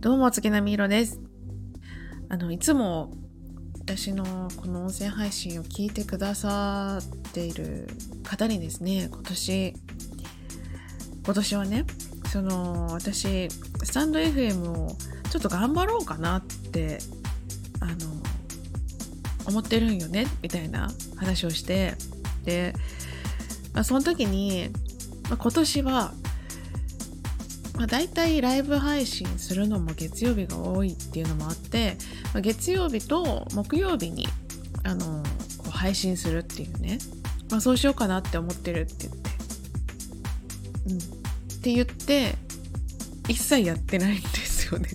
どうも、月並みいろです。あの、いつも私のこの音声配信を聞いてくださっている方にですね、今年、今年はね、その、私、スタンド FM をちょっと頑張ろうかなって、あの、思ってるんよね、みたいな話をして、で、まあ、その時に、まあ、今年はまあ、大体ライブ配信するのも月曜日が多いっていうのもあって、まあ、月曜日と木曜日に、あのこう配信するっていうね、まあ、そうしようかなって思ってるって言って。うん。って言って、一切やってないんですよね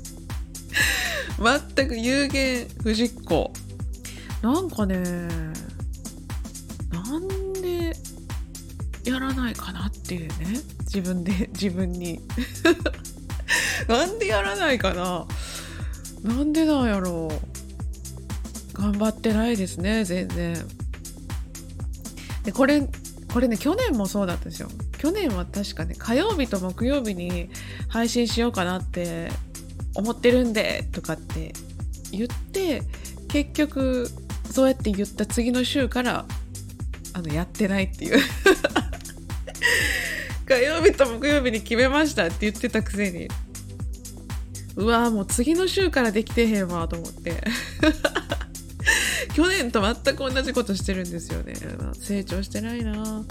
全く有言不実行。なんかね、なんでやらないかなっていうね。自分で 自分に。なんでやらないかな。なんでなんやろう。頑張ってないですね全然。でこれこれね去年もそうだったんですよ。去年は確かね火曜日と木曜日に配信しようかなって思ってるんでとかって言って結局そうやって言った次の週からあのやってないっていう。火曜日と木曜日に決めましたって言ってたくせに。うわもう次の週からできてへんわと思って。去年と全く同じことしてるんですよね。成長してないな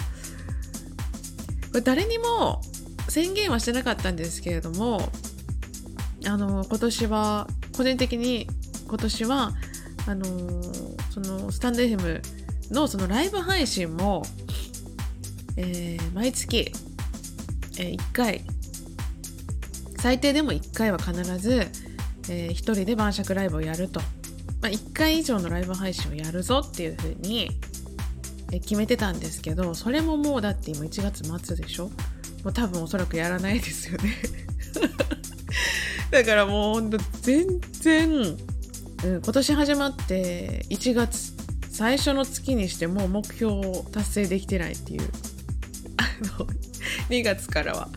これ誰にも宣言はしてなかったんですけれどもあの今年は個人的に今年はあのそのスタンド FM のそのライブ配信も、えー、毎月えー、1回。最低でも1回は必ず、えー、1人で晩酌ライブをやると、まあ、1回以上のライブ配信をやるぞっていうふうに、えー、決めてたんですけどそれももうだって今1月末でしょ？もう多分おそらくやらないですよね。だからもうほんと全然、うん、今年始まって1月最初の月にしてもう目標を達成できてないっていう。あの2月からは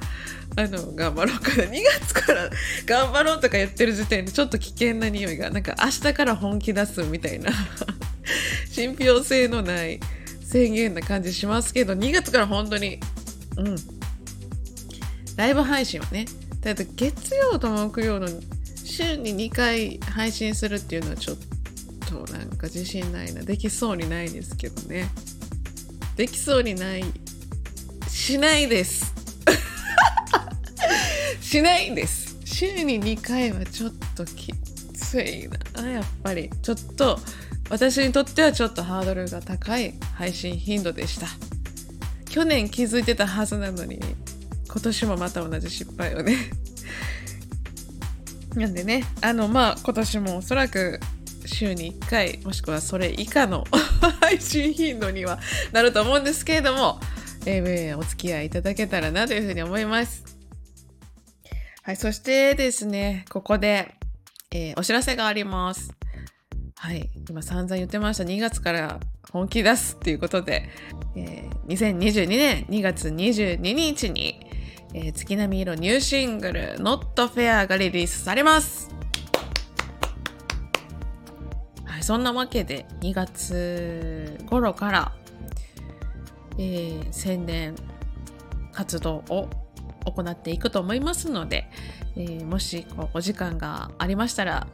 あの頑張ろうかな。2月から頑張ろうとか言ってる時点でちょっと危険な匂いがなんか明日から本気出すみたいな。信憑性のない宣言な感じしますけど2月から本当にうん。ライブ配信はね。だって月曜と木曜の週に2回配信するっていうのはちょっとなんか自信ないな。できそうにないですけどね。できそうにないしないです。しないです。週に2回はちょっときついな。やっぱり。ちょっと私にとってはちょっとハードルが高い配信頻度でした。去年気づいてたはずなのに今年もまた同じ失敗をね。なんでね。あのまあ今年もおそらく週に1回もしくはそれ以下の 配信頻度にはなると思うんですけれどもえー、お付き合いいただけたらなというふうに思います。はい、そしてですね、ここで、えー、お知らせがあります。はい、今散々言ってました。2月から本気出すっていうことで、えー、2022年2月22日に、えー、月並み色ニューシングル Not Fair がリリースされます。はい、そんなわけで2月頃からえー、宣伝活動を行っていくと思いますので、えー、もしこうお時間がありましたら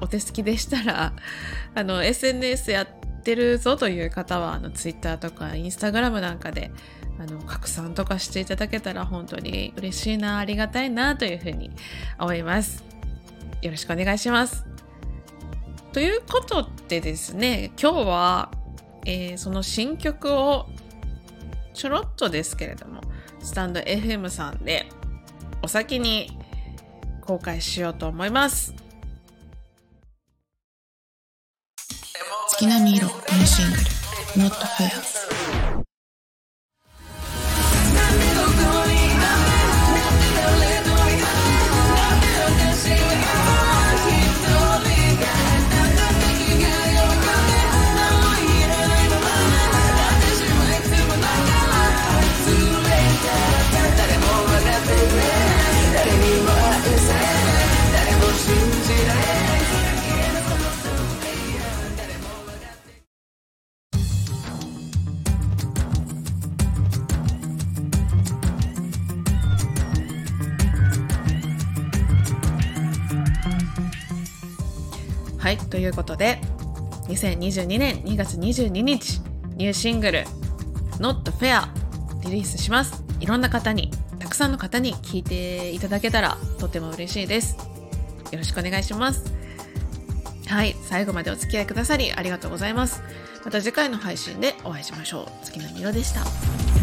お手すきでしたら あの SNS やってるぞという方はあの Twitter とか Instagram なんかであの拡散とかしていただけたら本当に嬉しいなありがたいなというふうに思います。よろしくお願いします。ということでですね今日は、えー、その新曲をちょろっとですけれども、スタンド FM さんでお先に公開しようと思います。月並み色ニューシングル Not はいということで2022年2月22日ニューシングル「Not Fair」リリースします。いろんな方にたくさんの方に聞いていただけたらとても嬉しいです。よろしくお願いします。はい最後までお付き合いくださりありがとうございます。また次回の配信でお会いしましょう。月のみろでした。